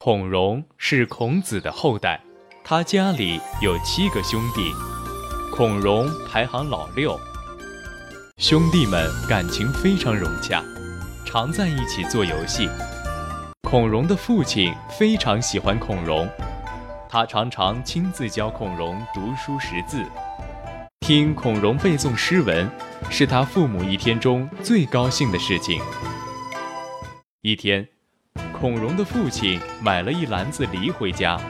孔融是孔子的后代，他家里有七个兄弟，孔融排行老六。兄弟们感情非常融洽，常在一起做游戏。孔融的父亲非常喜欢孔融，他常常亲自教孔融读书识字。听孔融背诵诗文，是他父母一天中最高兴的事情。一天。孔融的父亲买了一篮子梨回家，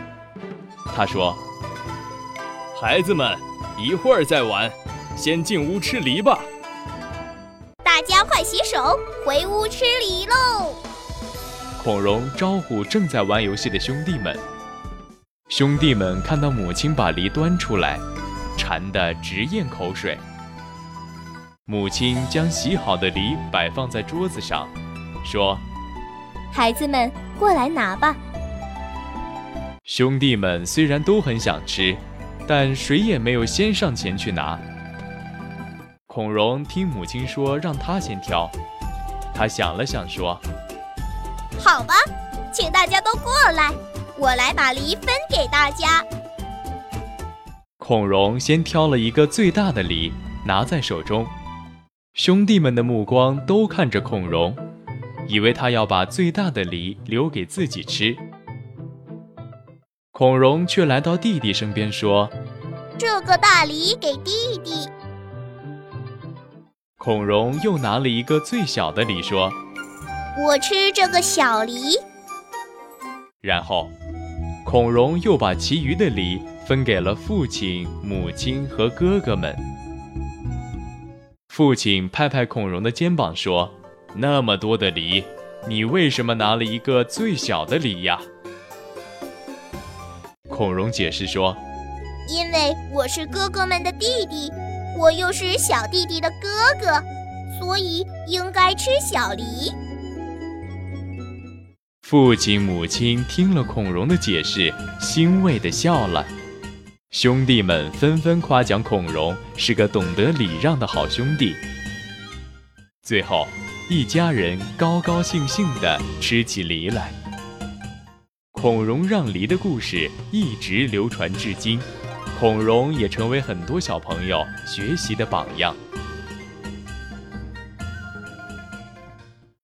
他说：“孩子们，一会儿再玩，先进屋吃梨吧。”大家快洗手，回屋吃梨喽！孔融招呼正在玩游戏的兄弟们。兄弟们看到母亲把梨端出来，馋得直咽口水。母亲将洗好的梨摆放在桌子上，说。孩子们，过来拿吧。兄弟们虽然都很想吃，但谁也没有先上前去拿。孔融听母亲说让他先挑，他想了想说：“好吧，请大家都过来，我来把梨分给大家。”孔融先挑了一个最大的梨，拿在手中。兄弟们的目光都看着孔融。以为他要把最大的梨留给自己吃，孔融却来到弟弟身边说：“这个大梨给弟弟。”孔融又拿了一个最小的梨说：“我吃这个小梨。”然后，孔融又把其余的梨分给了父亲、母亲和哥哥们。父亲拍拍孔融的肩膀说。那么多的梨，你为什么拿了一个最小的梨呀？孔融解释说：“因为我是哥哥们的弟弟，我又是小弟弟的哥哥，所以应该吃小梨。”父亲、母亲听了孔融的解释，欣慰地笑了。兄弟们纷纷夸奖孔融是个懂得礼让的好兄弟。最后。一家人高高兴兴地吃起梨来。孔融让梨的故事一直流传至今，孔融也成为很多小朋友学习的榜样。